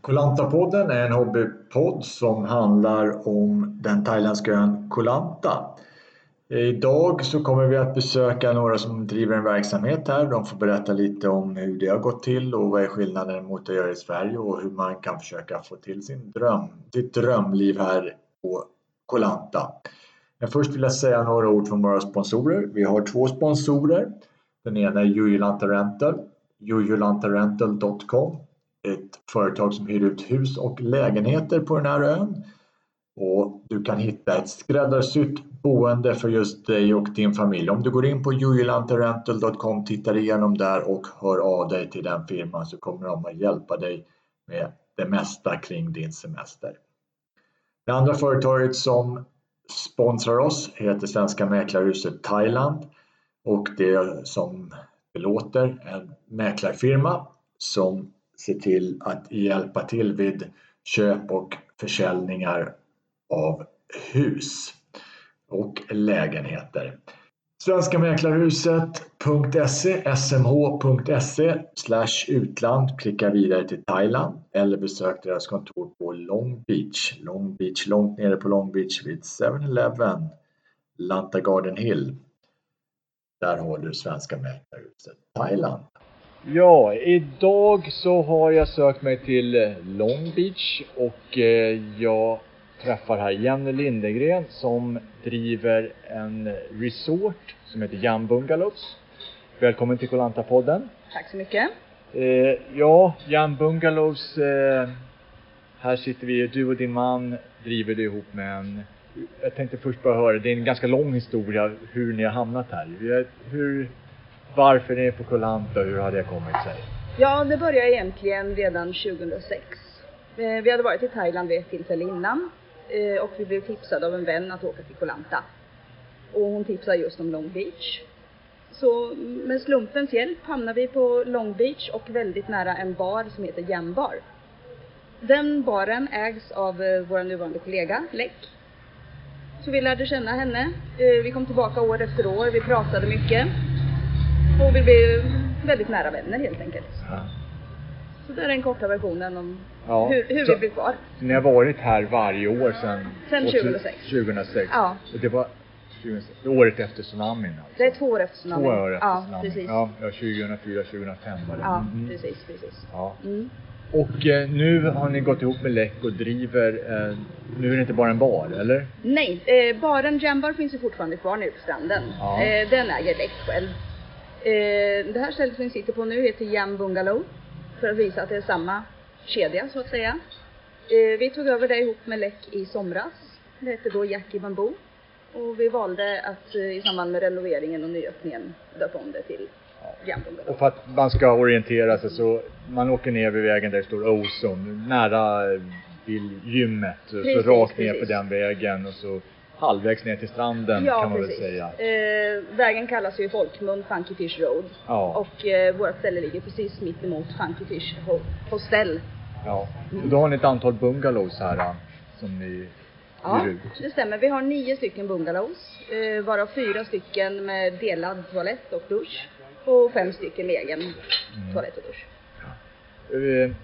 Kolantapodden är en hobbypodd som handlar om den thailändska ön Koh Lanta. Idag så kommer vi att besöka några som driver en verksamhet här. De får berätta lite om hur det har gått till och vad är skillnaden mot att göra i Sverige och hur man kan försöka få till sin dröm, sitt drömliv här på Koh Lanta. Men först vill jag säga några ord från våra sponsorer. Vi har två sponsorer. Den ena är Jujulanta Rental, jujulantarental.com ett företag som hyr ut hus och lägenheter på den här ön. Och du kan hitta ett skräddarsytt boende för just dig och din familj. Om du går in på jojolantarental.com, tittar igenom där och hör av dig till den firman så kommer de att hjälpa dig med det mesta kring din semester. Det andra företaget som sponsrar oss heter Svenska Mäklarhuset Thailand och det är som det låter en mäklarfirma som ser till att hjälpa till vid köp och försäljningar av hus och lägenheter. Svenska Mäklarhuset.se, smh.se slash utland, klicka vidare till Thailand eller besök deras kontor på Long Beach. Long Beach, långt nere på Long Beach vid 7-Eleven, Lanta Garden Hill. Där håller Svenska Mäklarhuset Thailand. Ja, idag så har jag sökt mig till Long Beach och eh, jag träffar här Jenny Lindegren som driver en resort som heter Jan Bungalows. Välkommen till Kolanta-podden. Tack så mycket. Eh, ja, Jan Bungalows. Eh, här sitter vi, du och din man driver det ihop med en jag tänkte först bara höra, det är en ganska lång historia hur ni har hamnat här. Hur, varför ni är på Kolanta och hur har det kommit sig? Ja, det började egentligen redan 2006. Eh, vi hade varit i Thailand vid ett tillfälle innan Eh, och vi blev tipsade av en vän att åka till Kolanta. Och hon tipsade just om Long Beach. Så med slumpens hjälp hamnade vi på Long Beach och väldigt nära en bar som heter Jam Bar. Den baren ägs av eh, vår nuvarande kollega, Leck. Så vi lärde känna henne. Eh, vi kom tillbaka år efter år, vi pratade mycket. Och vi blev väldigt nära vänner helt enkelt. Så det är den korta versionen om ja. hur, hur vi blev kvar. Så ni har varit här varje år sedan? Sedan 2006. 2006? Ja. Och det var 2006, året efter tsunamin alltså? Det är två år efter tsunamin. Två år efter ja, tsunamin. Precis. Ja, 2004, 2005 var det. Ja, mm. precis, precis. Ja. Mm. Och eh, nu har ni gått ihop med Läck och driver, eh, nu är det inte bara en bar, eller? Nej, eh, baren Jambar finns ju fortfarande kvar nere på stranden. Ja. Eh, den äger Läck själv. Eh, det här stället vi sitter på nu heter Jam Bungalow för att visa att det är samma kedja så att säga. Eh, vi tog över det ihop med Läck i somras. Det hette då Jackie Bamboo och vi valde att eh, i samband med renoveringen och nyöppningen döpa om det till Jam Bungalow. Och för att man ska orientera sig så man åker ner vid vägen där det står Ozone, nära till gymmet, precis, så rakt ner precis. på den vägen och så halvvägs ner till stranden ja, kan man precis. väl säga. Eh, vägen kallas ju i folkmun Funky Fish Road. Ja. Och eh, vårt ställe ligger precis mitt emot Funky Fish Hostel. Ja, och då har ni ett antal bungalows här eh, som ni Ja, det stämmer. Vi har nio stycken bungalows, eh, varav fyra stycken med delad toalett och dusch och fem stycken med egen mm. toalett och dusch. Ja.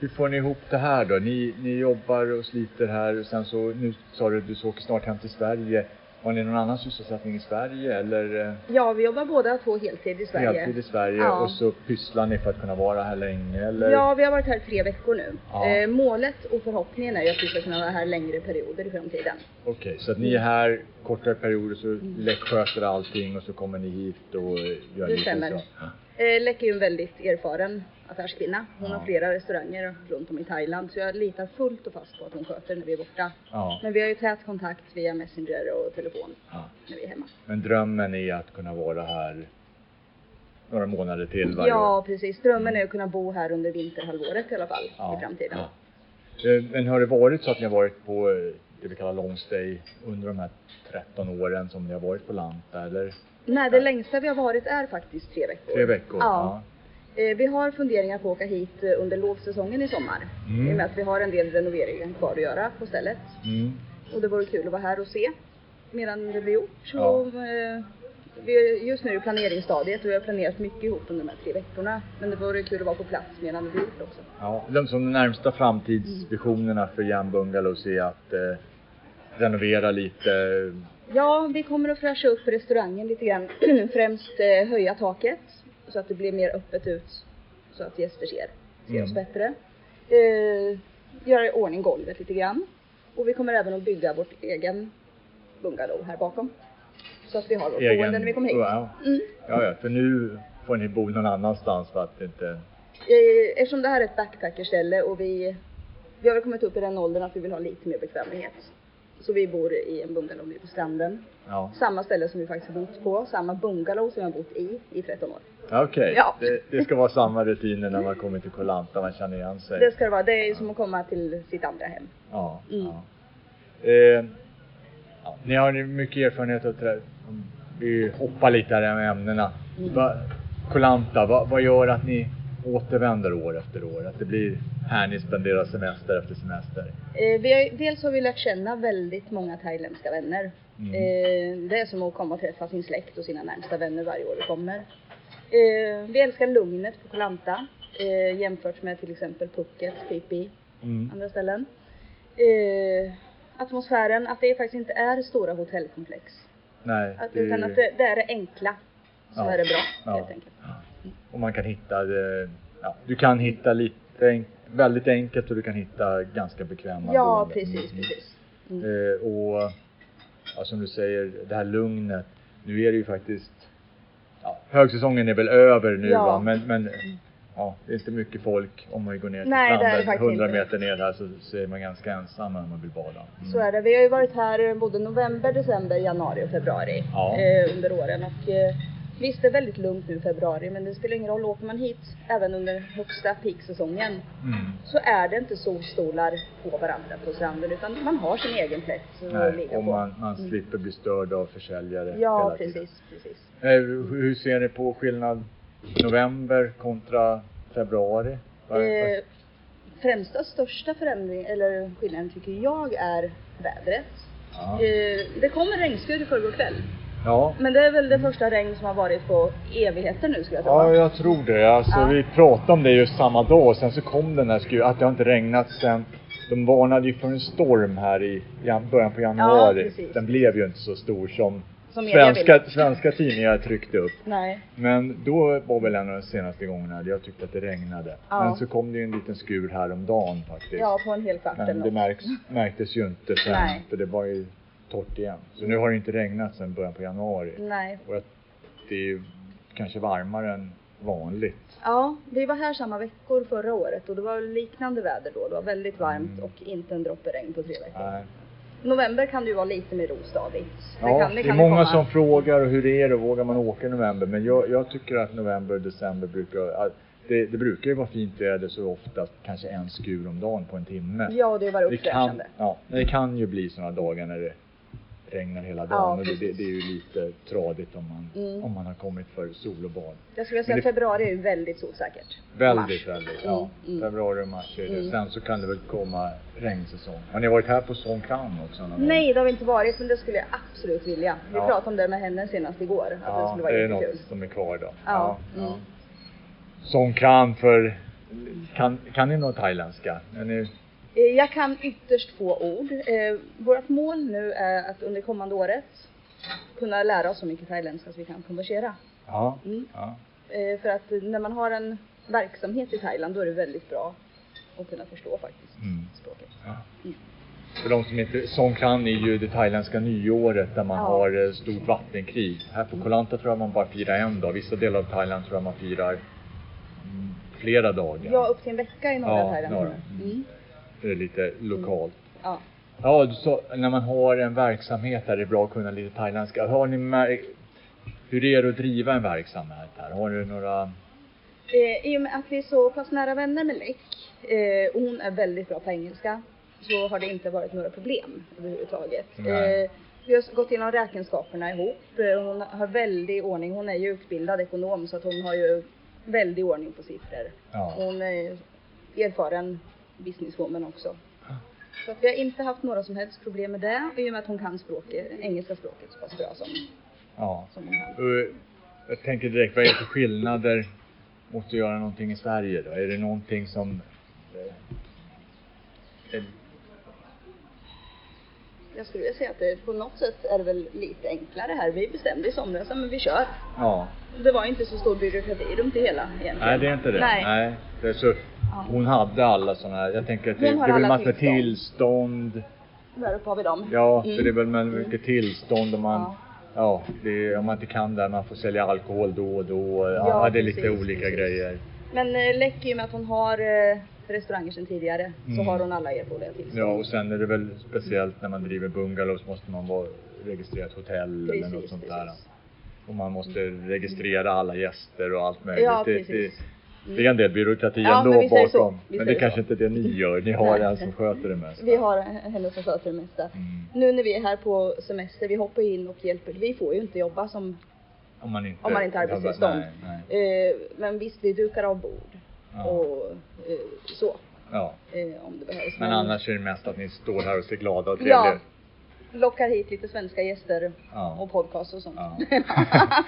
Hur får ni ihop det här då? Ni, ni jobbar och sliter här och sen så, nu sa du att du åker snart hem till Sverige. Har ni någon annan sysselsättning i Sverige eller? Ja, vi jobbar båda två heltid i Sverige. Heltid i Sverige ja. och så pysslar ni för att kunna vara här länge eller? Ja, vi har varit här tre veckor nu. Ja. Eh, målet och förhoppningen är ju att vi ska kunna vara här längre perioder i framtiden. Okej, okay, så att ni är här kortare perioder så mm. lätt sköter allting och så kommer ni hit och gör Det stämmer. Så. Eh, Läck är ju en väldigt erfaren affärskvinna. Hon ja. har flera restauranger runt om i Thailand så jag litar fullt och fast på att hon sköter när vi är borta. Ja. Men vi har ju tät kontakt via Messenger och telefon ja. när vi är hemma. Men drömmen är att kunna vara här några månader till varje Ja, år. precis. Drömmen mm. är att kunna bo här under vinterhalvåret i alla fall i framtiden. Eh, men har det varit så att ni har varit på eh, det vi kallar long stay under de här 13 åren som ni har varit på Lanta eller? Nej, det längsta vi har varit är faktiskt tre veckor. Tre veckor? Ja. Eh, vi har funderingar på att åka hit eh, under lovsäsongen i sommar. Mm. I och med att vi har en del renoveringar kvar att göra på stället. Mm. Och det vore kul att vara här och se medan det blir gjort. Ja. Och, eh, vi, just nu det planeringsstadiet och vi har planerat mycket ihop under de här tre veckorna. Men det vore kul att vara på plats medan det blir gjort också. Ja, de som de närmsta framtidsvisionerna för Jan Bungalows är att eh, renovera lite. Ja, vi kommer att fräscha upp restaurangen lite grann. Främst eh, höja taket så att det blir mer öppet ut så att gäster ser, ser Mm. oss bättre. Eh, göra i ordning golvet lite grann. Och vi kommer även att bygga vårt egen bungalow här bakom. Så att vi har vårt boende när vi kommer hit. Ja, Mm. ja, ja, för nu får ni bo någon annanstans för att inte... Eh, Eftersom det här är ett backpackerställe och vi, vi har väl kommit upp i den åldern att vi vill ha lite mer bekvämlighet. Så vi bor i en bungalow nere på stranden. Ja, Samma ställe som vi faktiskt har bott på, samma bungalow som har bott i i 13 år. okej. Ja. Det, det ska vara samma rutiner när man kommer till Koh Lanta, man känner igen sig. Det ska det vara, det är ju som att komma till sitt andra hem. Ja, Mm. ja. Eh. Ni har mycket erfarenhet av. Vi hoppar lite här med ämnena. Mm. Va, vad, gör att ni återvänder år efter år? Att det blir här ni spenderar semester efter semester? Eh, vi har, dels har vi lärt känna väldigt många thailändska vänner. Mm. Eh, det är som att komma och träffa sin släkt och sina närmsta vänner varje år vi kommer. Eh, vi älskar lugnet på Koh Lanta eh, jämfört med till exempel Phuket, Phi Phi, Mm. andra ställen. Eh, atmosfären, att det faktiskt inte är stora hotellkomplex. Nej, Att, det utan att det, det är det enkla som Ja. är det bra Ja. helt enkelt. Och man kan hitta det, ja, du kan hitta lite väldigt enkelt och du kan hitta ganska bekväma Ja, boenden. precis, Mm. precis. Mm. Eh, och ja, som du säger, det här lugnet. Nu är det ju faktiskt, ja, högsäsongen är väl över nu Ja. va, men, men ja, det är inte mycket folk om man går ner till Nej, stranden faktiskt 100 inte. meter ner här så, så är man ganska ensam när man vill bada. Mm. Så är det. Vi har ju varit här både november, december, januari och februari Ja. eh, under åren. Och, eh, visst, det är väldigt lugnt nu i februari, men det spelar ingen roll. Åker man hit även under högsta peaksäsongen Mm. så är det inte solstolar på varandra på stranden, utan man har sin egen plätt att Nej, ligga och på. man, man Mm. slipper bli störd av försäljare Ja, hela tiden. precis, precis. Eh, hur hur ser ni på skillnad november kontra februari? Eh, främsta största förändring, eller skillnaden tycker jag är vädret. ja. Eh, det kom en regnskur i förrgår kväll. ja. Men det är väl det första regn som har varit på evigheter nu skulle jag tro. Ja, jag tror det. Alltså, Ja. Vi pratade om det just samma dag och sen så kom den här skur, att det har inte regnat sen. De varnade ju för en storm här i jan- början på januari. precis. den blev ju inte så stor som, Som svenska, vill. svenska tidningar tryckte upp. Nej. Men då var väl en av de senaste gångerna jag tyckte att det regnade. Ja. Men så kom det ju en liten skur häromdagen faktiskt. Ja, på en hel kvart Men det märks, märktes ju inte sen, Nej. för det var ju torrt igen. Så nu har det inte regnat sen början på januari. Nej. Och att det är ju kanske varmare än vanligt. Ja, vi var här samma veckor förra året och det var liknande väder då. Det var väldigt varmt Mm. och inte en droppe regn på tre veckor. Nej. November kan det ju vara lite mer ostadigt. Ja, kan, det är kan många komma. som frågar och hur är det, vågar man åka i november? Men jag, jag tycker att november och december brukar, det, det brukar ju vara fint väder så oftast kanske en skur om dagen på en timme. Ja, det var det kan, uppfräschande. ja, det kan ju bli sådana dagar när det regnar hela Ja, dagen och det, det, det är ju lite tradigt om man, Mm. om man har kommit för sol och bad. Jag skulle säga att det- februari är väldigt solsäkert. Väldigt, Mars. väldigt. Ja. Mm, mm. Februari och mars är det. Mm. Sen så kan det väl komma regnsäsong. Har ni varit här på Songkran också? någon? Nej, det har vi inte varit, men det skulle jag absolut vilja. Vi Ja. pratade om det med henne senast igår, att det Ja, skulle vara det är jättekul. något som är kvar då. Ja, mm. Songkran för, kan, kan ni något thailändska? Är ni, Jag kan ytterst få ord. Eh, vårt mål nu är att under kommande året kunna lära oss så mycket thailändska så vi kan konversera. ja, Mm. ja. Eh, för att när man har en verksamhet i Thailand då är det väldigt bra att kunna förstå faktiskt Mm. språket. ja. Mm. För de som inte, Songkran är ju det thailändska nyåret där man Ja. har eh, stort vattenkrig. Här på Koh Lanta tror jag man bara firar en dag. Vissa delar av Thailand tror jag man firar mm, flera dagar. Ja, upp till en vecka i norra Ja, Thailand. norra. Mm. Är lite lokalt. Ja. Ja, sa, när man har en verksamhet där det är bra att kunna lite thailändska. Har ni mär- hur är det att driva en verksamhet här? Har du några... Eh, I och med att vi är så pass nära vänner med Läck eh, och hon är väldigt bra på engelska så har det inte varit några problem överhuvudtaget. Eh, vi har gått igenom räkenskaperna ihop. Eh, Hon har väldig ordning. Hon är ju utbildad ekonom så att hon har ju väldig ordning på siffror. Ja. Hon är erfaren businesswoman också. Så att vi har inte haft några som helst problem med det i och med att hon kan språket, engelska språket så pass bra som, Ja. som hon kan. Och Jag tänker direkt, vad är det för skillnader mot att göra någonting i Sverige då? Är det någonting som eh, Jag skulle vilja säga att det på något sätt är det väl lite enklare här. Vi bestämde i somras, men vi kör. Ja. Det var inte så stor byråkrati runt det hela egentligen. Nej, det är inte det. Nej. Det är så, hon hade alla sådana här, jag tänker att det, det är väl massor med tillstånd. Där uppe har vi dem. Ja, Mm. det är väl med mycket tillstånd och man, Ja. ja, är, om man inte kan det, man får sälja alkohol då och då. Ja, det är lite precis, olika precis. grejer. Men eh, Läck i och med att hon har eh, restauranger sedan tidigare så Mm. har hon alla erforderliga tillstånd. Ja, och sen är det väl speciellt när man driver bungalows måste man vara registrerat hotell eller något Precis, sånt där. precis. Och man måste registrera alla gäster och allt möjligt. Ja, precis. det, det är en del byråkrati Ja, ändå men så. bakom. Vi Men det säger kanske så. inte är det ni gör. Ni har en som sköter det mesta. Vi har henne som sköter det mesta. Mm. Nu när vi är här på semester, vi hoppar in och hjälper. Vi får ju inte jobba som, Om man inte, om man inte har arbetstillstånd. Eh, men visst, vi dukar av bord. Ja. Och eh, så. Ja. Eh, om det behövs. Men annars är det mest att ni står här och ser glada och trevliga Ja. Lockar hit lite svenska gäster Ja. och podcast och sånt. Ja.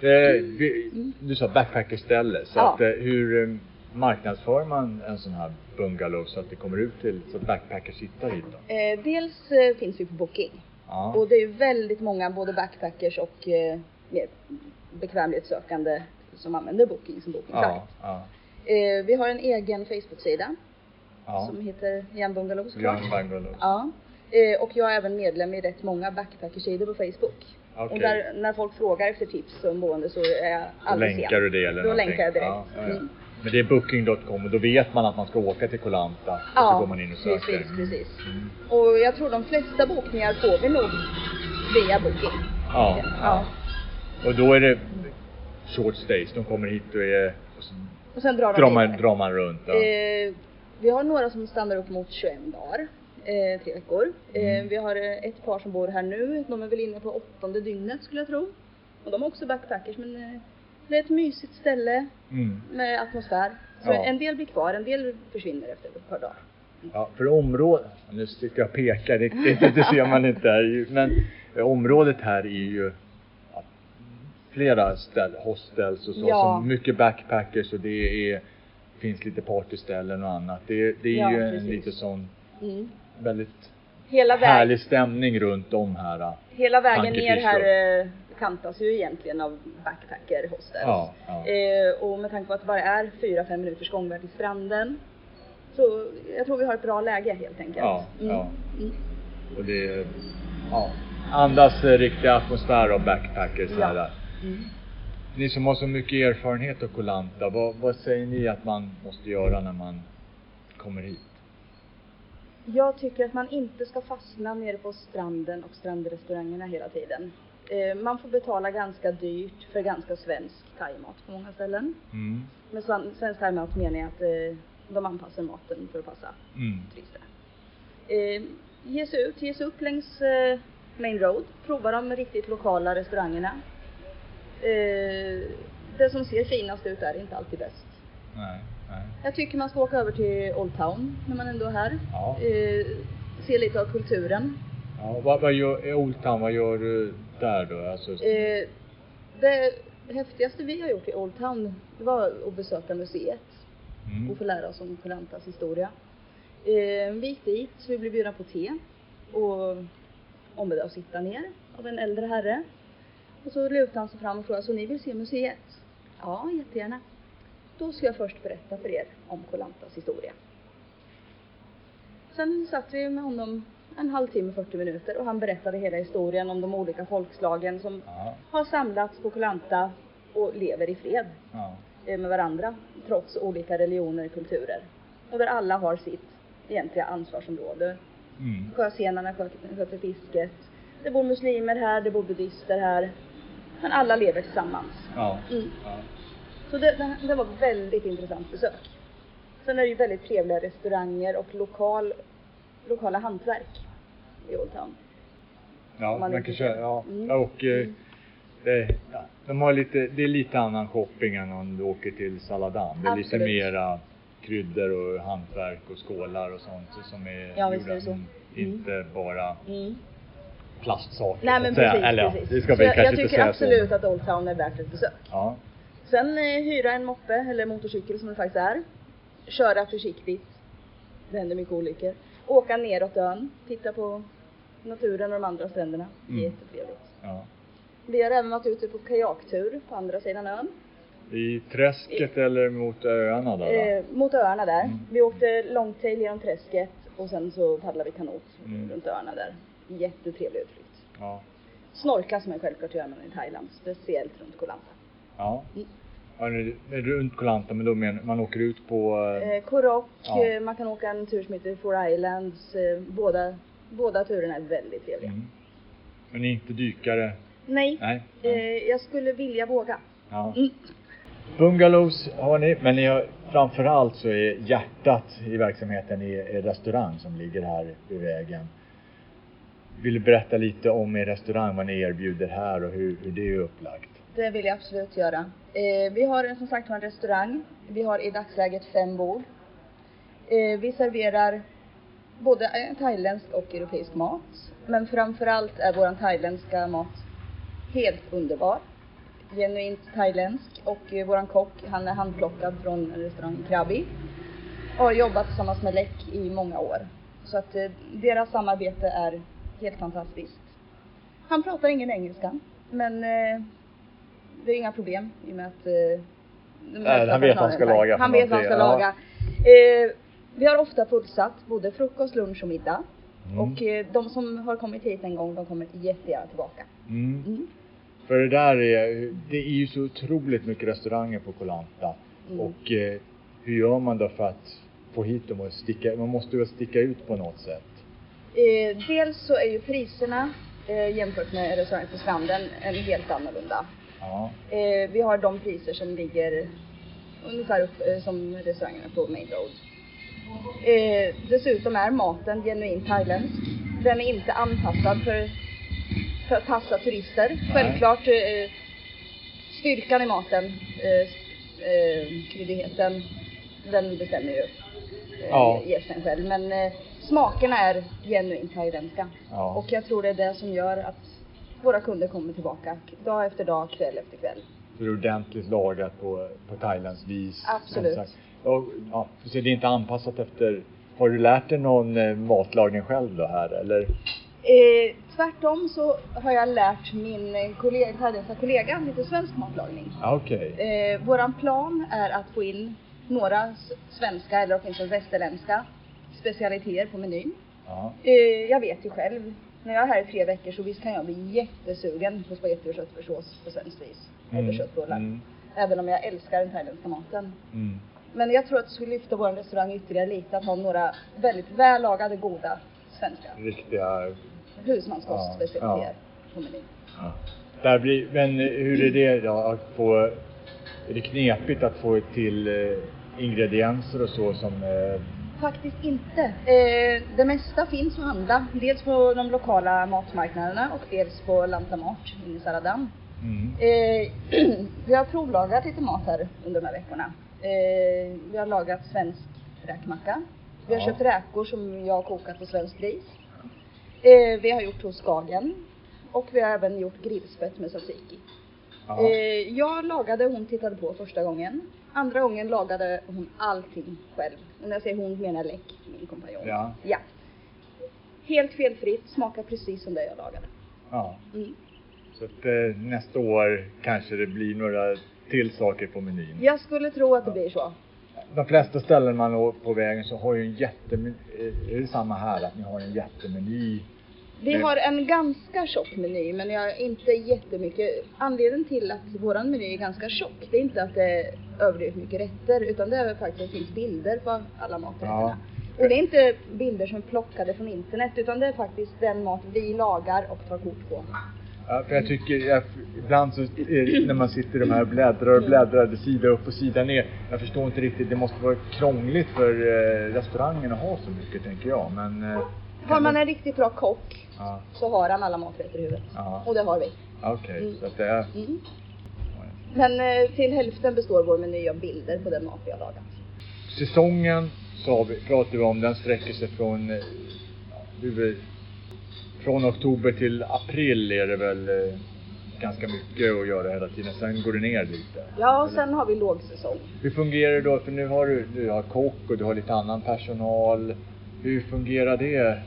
Eh, vi- du sa backpackerställe, så Ja. att, eh, hur eh, marknadsför man en sån här bungalow så att det kommer ut till, så att backpackers hittar hit då? Eh, dels eh, finns vi på Booking. Ja. Och det är ju väldigt många, både backpackers och eh, bekvämlighetssökande som använder Booking som bokningssajt. ja, vi har en egen Facebook-sida som heter Jan Bungalow såklart. Young bungalow. Ja. Eh, och jag är även medlem i rätt många backpackersidor på Facebook. Okej. Och där, när folk frågar efter tips om boende så är jag Då alldeles länkar sen. du det eller Då någonting? länkar jag direkt. Ja, ja, ja. Mm. Men det är booking.com och då vet man att man ska åka till Koh Lanta och så Ja, går man in och söker. precis, precis. Mm. Och jag tror de flesta bokningar får vi nog via Booking. Ja, Ja. ja. Och då är det short stays, de kommer hit och är och så Och sen drar de drar man, drar man runt. Ja. Eh, vi har några som stannar upp mot 21 dagar, eh, tre veckor. Mm. Eh, vi har eh, ett par som bor här nu, de är väl inne på åttonde dygnet skulle jag tro. Och de är också backpackers men eh, det är ett mysigt ställe Mm. med atmosfär. Så Ja. en del blir kvar, en del försvinner efter ett par dagar. Ja, för området, nu ska jag peka, det, det, det ser man inte här, men eh, området här är ju flera ställ, hostels och så, Ja. så mycket backpackers och det är, finns lite partyställen och annat. Det, det är Ja, ju en precis. lite sån Mm. Väldigt Hela, väg, härlig stämning runt om här. ja. hela vägen ner här eh, kantas ju egentligen av backpacker hostels. Ja, ja. Eh, och med tanke på att det bara är 4-5 minuters gångväg till stranden så jag tror vi har ett bra läge helt enkelt. Ja, ja. Mm. Och det ja, andas riktig atmosfär av backpackers Ja. här. Mm. Ni som har så mycket erfarenhet av Koh Lanta, vad, vad säger ni att man måste göra när man kommer hit? Jag tycker att man inte ska fastna nere på stranden och strandrestaurangerna hela tiden. Eh, man får betala ganska dyrt för ganska svensk thaimat på många ställen. Mm. Med sven- svensk thaimat menar jag att eh, de anpassar maten för att passa Mm. turister. Eh, ge sig ut, ge sig upp längs Main Road, prova de riktigt lokala restaurangerna. Det som ser finast ut är inte alltid bäst. Nej, nej. Jag tycker man ska åka över till Old Town när man ändå är här. Ja. Eh, se lite av kulturen. Ja, vad, vad gör, i Old Town, vad gör du där då? Alltså, Eh, det häftigaste vi har gjort i Old Town det var att besöka museet mm. och få lära oss om Koh-Lantas historia. Eh, vi gick dit, så vi blev bjudna på te och ombedda att sitta ner av en äldre herre. Och så lutade han sig fram och frågade, så ni vill se museet? Ja, jättegärna. Då ska jag först berätta för er om Koh-Lantas historia. Sen satt vi med honom en halvtimme, 40 minuter och han berättade hela historien om de olika folkslagen som Ja, har samlats på Koh Lanta och lever i fred ja. eh, med varandra trots olika religioner och kulturer. Och där alla har sitt egentliga ansvarsområde. Mm. Sjösenarna sköter fisket. Det bor muslimer här, det bor buddister här. Men alla lever tillsammans. Ja. Mm. Så det, det, var ett väldigt intressant besök. Sen är det ju väldigt trevliga restauranger och lokal, lokala hantverk i Old Town. Ja, man man kan köra, ja. Mm. Och Mm. det, ja, de har lite, det är lite annan shopping än om du åker till Saladin. Det är lite Absolut. mera kryddor och hantverk och skålar och sånt som är Ja, är gjorda, så. mm, inte bara Mm. plastsaker. Nej men säga. precis, Eller, precis. Det ska Så vi jag, kanske jag inte tycker säga absolut så. att Old Town är värt ett besök. Ja. Sen eh, hyra en moppe eller motorcykel som det faktiskt är. Köra försiktigt. Det händer mycket olyckor. Åka neråt ön, titta på naturen och de andra stränderna. Mm. Jättetrevligt. ja. Vi har även varit ute på kajaktur på andra sidan ön. I träsket eller mot öarna där? Eh, mot öarna där. Mm. Vi åkte longtail genom träsket och sen så paddlade vi kanot Mm. runt öarna där. Jättetrevlig utflykt. Ja. Snorkla som är självklart gör man i Thailand, speciellt runt Koh Lanta. Ja. Mm. Ja nu- runt Koh Lanta, men då menar man åker ut på... eh, Eh, Koh Rock, Ja. eh, man kan åka en tur som heter Four Islands. Eh, båda, båda turerna är väldigt trevliga. mm. Men ni är inte dykare? Nej, Nej? eh, jag skulle vilja våga. Ja. Mm. Bungalows har ni, men ni har, framförallt så är hjärtat i verksamheten i er restaurang som ligger här vid vägen. Vill du berätta lite om er restaurang, vad ni erbjuder här och hur, hur det är upplagt? Det vill jag absolut göra. Eh, vi har som sagt en restaurang. Vi har i dagsläget fem bord. Eh, vi serverar både eh, thailändsk och europeisk mat. Men framförallt är vår thailändska mat helt underbar. Genuint thailändsk och eh, vår kock, han är handplockad från restaurangen Krabi. Och har jobbat tillsammans med Läck i många år. Så att eh, deras samarbete är helt fantastiskt. Han pratar ingen engelska, men eh, det är inga problem i och med att eh, Nej, han vet vad han ska laga Han vet vad han ska någonting, laga. Eh, vi har ofta fullsatt både frukost, lunch och middag. Mm. Och eh, de som har kommit hit en gång, de kommer jättegärna tillbaka. Mm. Mm. För det där är, det är ju så otroligt mycket restauranger på Koh Lanta. Mm. Och eh, hur gör man då för att få hit dem och sticka, man måste ju sticka ut på något sätt. Eh, dels så är ju priserna eh, jämfört med restauranger på stranden en helt annorlunda. Ja. Eh, vi har de priser som ligger ungefär upp, eh, som restaurangerna på Main Road. Eh, dessutom är maten genuint thailändsk. Den är inte anpassad för, för att passa turister. Självklart eh, styrkan i maten, eh, eh, kryddigheten, den bestämmer ju eh, Ja. gästen själv. Men smakerna är genuint thailändska. Ja. Och jag tror det är det som gör att våra kunder kommer tillbaka dag efter dag, kväll efter kväll. Så det är ordentligt lagat på, på Thailands vis. Absolut. Och, ja, så det är inte anpassat efter har du lärt dig någon eh, matlagning själv då här eller? Eh, tvärtom så har jag lärt min kollega, thailändska kollega lite svensk matlagning. Ja, Okej. Eh, våran plan är att få in några svenska eller åtminstone västerländska specialiteter på menyn. Eh, jag vet ju själv, när jag är här i tre veckor så visst kan jag bli jättesugen på spagetti och köttfärssås på svenskt vis. Eller köttbullar. Mm. Även om jag älskar den thailändska maten. Mm. Men jag tror att det skulle lyfta vår restaurang ytterligare lite att ha några väldigt vällagade, goda svenska Riktiga husmanskostspecialiteter Ja, på menyn. Ja. Där blir, men hur är det då att få, är det knepigt att få till eh, ingredienser och så som, eh, Faktiskt inte. Eh, det mesta finns att handla. Dels på de lokala matmarknaderna och dels på Lantamart inne i Saradam. mm, Eh, vi har provlagat lite mat här under de här veckorna. Eh, vi har lagat svensk räkmacka. Vi har Ja. köpt räkor som jag har kokat på svenskt ris. Eh, vi har gjort hos Skagen. Och vi har även gjort grillspett med tzatziki. ja, jag lagade, hon tittade på första gången. Andra gången lagade hon allting själv. Och när jag säger hon menar jag Läck, min kompanjon. Ja. ja. Helt felfritt, smakar precis som det jag lagade. ja. Mm. Så att eh, nästa år kanske det blir några till saker på menyn. Jag skulle tro att det blir så. De flesta ställen man på vägen så har ju en jättemeny, eh, är det samma här att ni har en jättemeny? Vi har en ganska tjock meny men jag har inte jättemycket. Anledningen till att våran meny är ganska tjock det är inte att det är överdrivet mycket rätter utan det är faktiskt att det finns bilder på alla maträtterna. Ja. Och det är inte bilder som är plockade från internet utan det är faktiskt den mat vi lagar och tar kort på. Ja, för jag tycker, jag, ibland så när man sitter de här och bläddrar och bläddrar sida upp och sida ner. Jag förstår inte riktigt, det måste vara krångligt för eh, restaurangen att ha så mycket tänker jag. Men, eh, Har man en riktigt bra kock Ja, så har han alla maträtter i huvudet. Ja. Och det har vi. okej. Mm. Så att det är... Mm. Men eh, till hälften består vår meny av bilder på den mat vi har lagat. säsongen har vi, pratar vi om, den sträcker sig från, eh, ja, från oktober till april är det väl eh, ganska mycket att göra hela tiden. Sen går det ner lite. Ja, och sen har vi lågsäsong. Hur fungerar det då? För nu har du, du har kock och du har lite annan personal. Hur fungerar det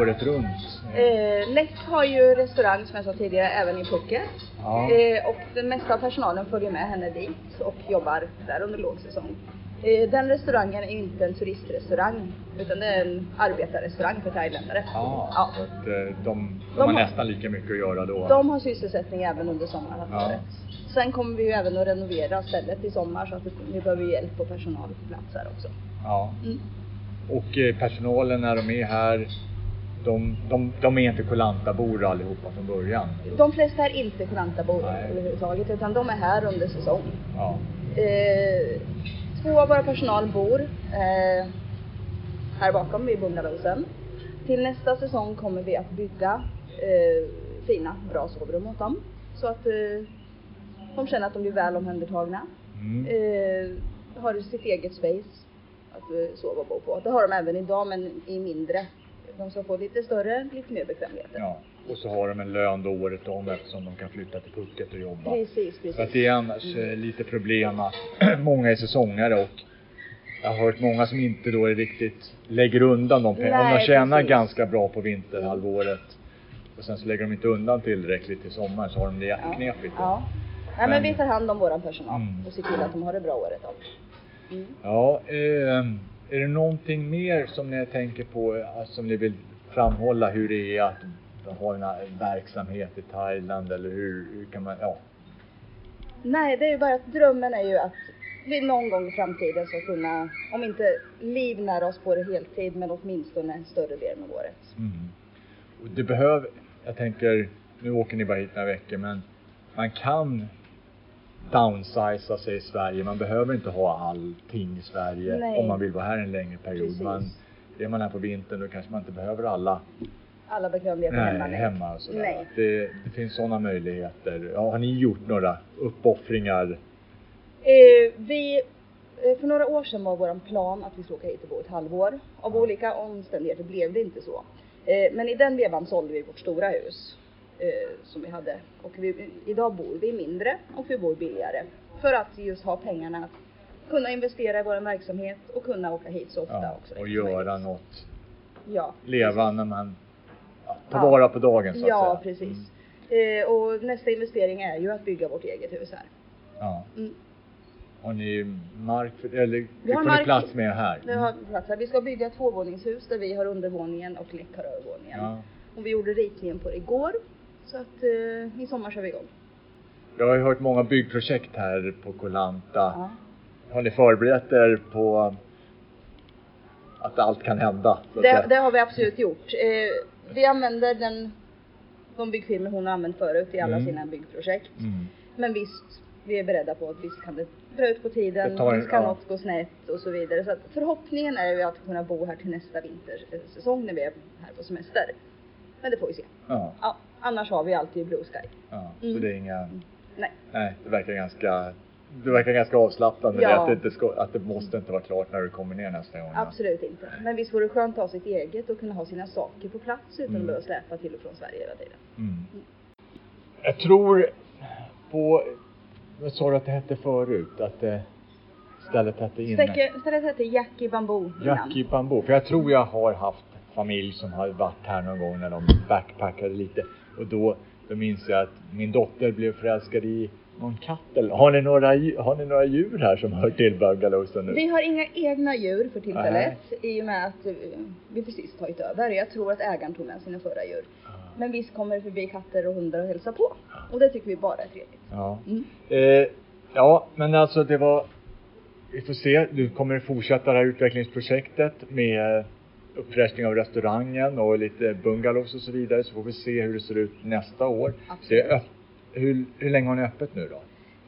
året runt? Eh, Läck har ju restaurang som jag sa tidigare även i Phuket. Ja. Eh, och den mesta av personalen följer med henne dit och jobbar där under lågsäsong. Eh, den restaurangen är inte en turistrestaurang utan det är en arbetarrestaurang för thailändare. Ja, Ja. så att eh, de, de, De har har- nästan lika mycket att göra då. De har sysselsättning även under sommarhalvåret. Ja. Sen kommer vi ju även att renovera stället i sommar så att vi behöver hjälp på personal på plats här också. Ja. Mm. Och eh, personalen när de är här, de, de, de är inte Koh-Lanta-bor allihopa från början. De flesta är inte Koh-Lanta-bor överhuvudtaget utan de är här under säsong. Ja. Eh, två av våra personal bor eh, här bakom vid bungalowsen. Till nästa säsong kommer vi att bygga eh, fina, bra sovrum åt dem. Så att eh, de känner att de blir väl omhändertagna. Mm. Eh, har sitt eget space eh, sova och bo på. Det har de även idag men i mindre. De ska få lite större, lite mer bekvämligheter. ja. Och så har de en lön då året om eftersom de kan flytta till Phuket och jobba. Precis, För att precis. det är annars eh, lite problem att många är säsongare och jag har hört många som inte då är riktigt lägger undan de pengarna. Om de tjänar precis. ganska bra på vinterhalvåret och sen så lägger de inte undan tillräckligt till sommaren så har de det jätteknepigt. då. Ja. Nej men Men- vi tar hand om våran personal Mm. och ser till att de har det bra året om. Mm. Ja, eh, är det någonting mer som ni tänker på, eh, som ni vill framhålla hur det är att ha en verksamhet i Thailand eller hur, hur kan man, ja. Nej, det är ju bara att drömmen är ju att vi någon gång i framtiden ska kunna, om inte livnära oss på det heltid, men åtminstone en större delen av året. Mm. Och det behöver, jag tänker, nu åker ni bara hit några veckor men man kan downsiza sig i Sverige. Man behöver inte ha allting i Sverige Nej. om man vill vara här en längre period. Precis. Man, är man här på vintern då kanske man inte behöver alla Alla bekvämligheter hemma. nej. hemma och sådär. Nej. Det, det finns sådana möjligheter. Ja, har ni gjort några uppoffringar? Eh, vi, eh, för några år sedan var vår plan att vi skulle åka hit och bo ett halvår. Av olika omständigheter blev det inte så. Eh, men i den vevan sålde vi vårt stora hus eh, som vi hade. Och vi, idag bor vi mindre och vi bor billigare. För att just ha pengarna att kunna investera i vår verksamhet och kunna åka hit så ofta Ja, också. och göra något, Ja, leva när man ja, tar Ja. vara på dagen så att ja säga. precis. Mm. Eh, och nästa investering är ju att bygga vårt eget hus här. Ja. Mm. Har ni mark för, eller Vi har mark- plats med här? Vi, har plats här. vi ska bygga ett tvåvåningshus där vi har undervåningen och Läck har övervåningen. Ja. Och vi gjorde ritningen på det igår. Så att eh, i sommar kör vi igång. Jag har ju hört många byggprojekt här på Kolanta. Ja. Har ni förberett er på att allt kan hända? Det, det har vi absolut gjort. Eh, vi använder den, de byggfirmor hon har använt förut i alla Mm. sina byggprojekt. Mm. Men visst, vi är beredda på att visst kan det dra ut på tiden, Det tar visst kan ja. något gå snett och så vidare. Så att förhoppningen är ju att kunna bo här till nästa vintersäsong när vi är här på semester. Men det får vi se. Ja, Ja, annars har vi alltid blue sky. ja. Så Mm. det är inga, Nej. nej det verkar ganska det verkar ganska avslappnande Ja. det, att, det inte ska, att det måste inte vara klart när du kommer ner nästa gång. Absolut inte. Men visst vore det skönt att ha sitt eget och kunna ha sina saker på plats utan Mm. att behöva släpa till och från Sverige hela tiden. Mm. Jag tror på, vad sa du att det hette förut? Att det stället hette innan? Stället hette Jackie Bamboo. Jackie Bamboo. För jag tror jag har haft familj som har varit här någon gång när de backpackade lite. Och då, då minns jag att min dotter blev förälskad i någon katt eller har ni några, har ni några djur här som hör till bungalowsen nu? Vi har inga egna djur för tillfället i och med att eh, vi precis tagit över. Jag tror att ägaren tog med sina förra djur. Men visst kommer det förbi katter och hundar och hälsa på. Och det tycker vi bara är trevligt. Ja. Mm. Eh, ja, men alltså det var vi får se. Du kommer fortsätta det här utvecklingsprojektet med uppfräschning av restaurangen och lite bungalows och så vidare. Så får vi se hur det ser ut nästa år. Absolut. Det är hur, hur länge har ni öppet nu då?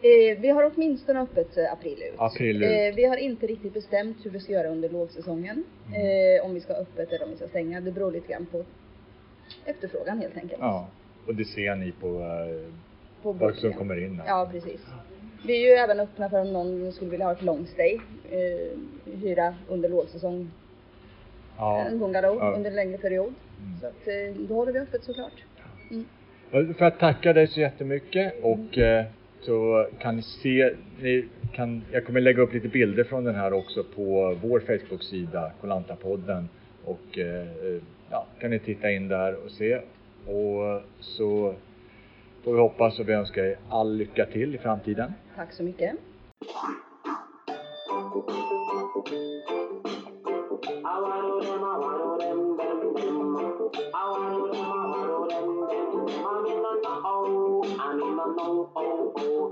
Eh, vi har åtminstone öppet eh, april ut. April ut. Eh, vi har inte riktigt bestämt hur vi ska göra under lågsäsongen. Mm. Eh, om vi ska ha öppet eller om vi ska stänga. Det beror lite grann på efterfrågan helt enkelt. Ja, och det ser ni på eh, På folk som kommer in här. Ja, precis. Vi är ju även öppna för om någon skulle vilja ha ett long stay, eh, hyra under lågsäsong Ja. en bungalow Ja. under en längre period. Mm. Så att eh, då håller vi öppet såklart. Mm. Får jag tacka dig så jättemycket och eh, så kan ni se, ni kan, jag kommer lägga upp lite bilder från den här också på vår Facebook-sida, Kolantapodden. Och eh, ja, kan ni titta in där och se. Och så får vi hoppas och vi önskar er all lycka till i framtiden. Tack så mycket. want them, I want them, them, them. I want them, I want them, them. I'm in a no, I'm in a no.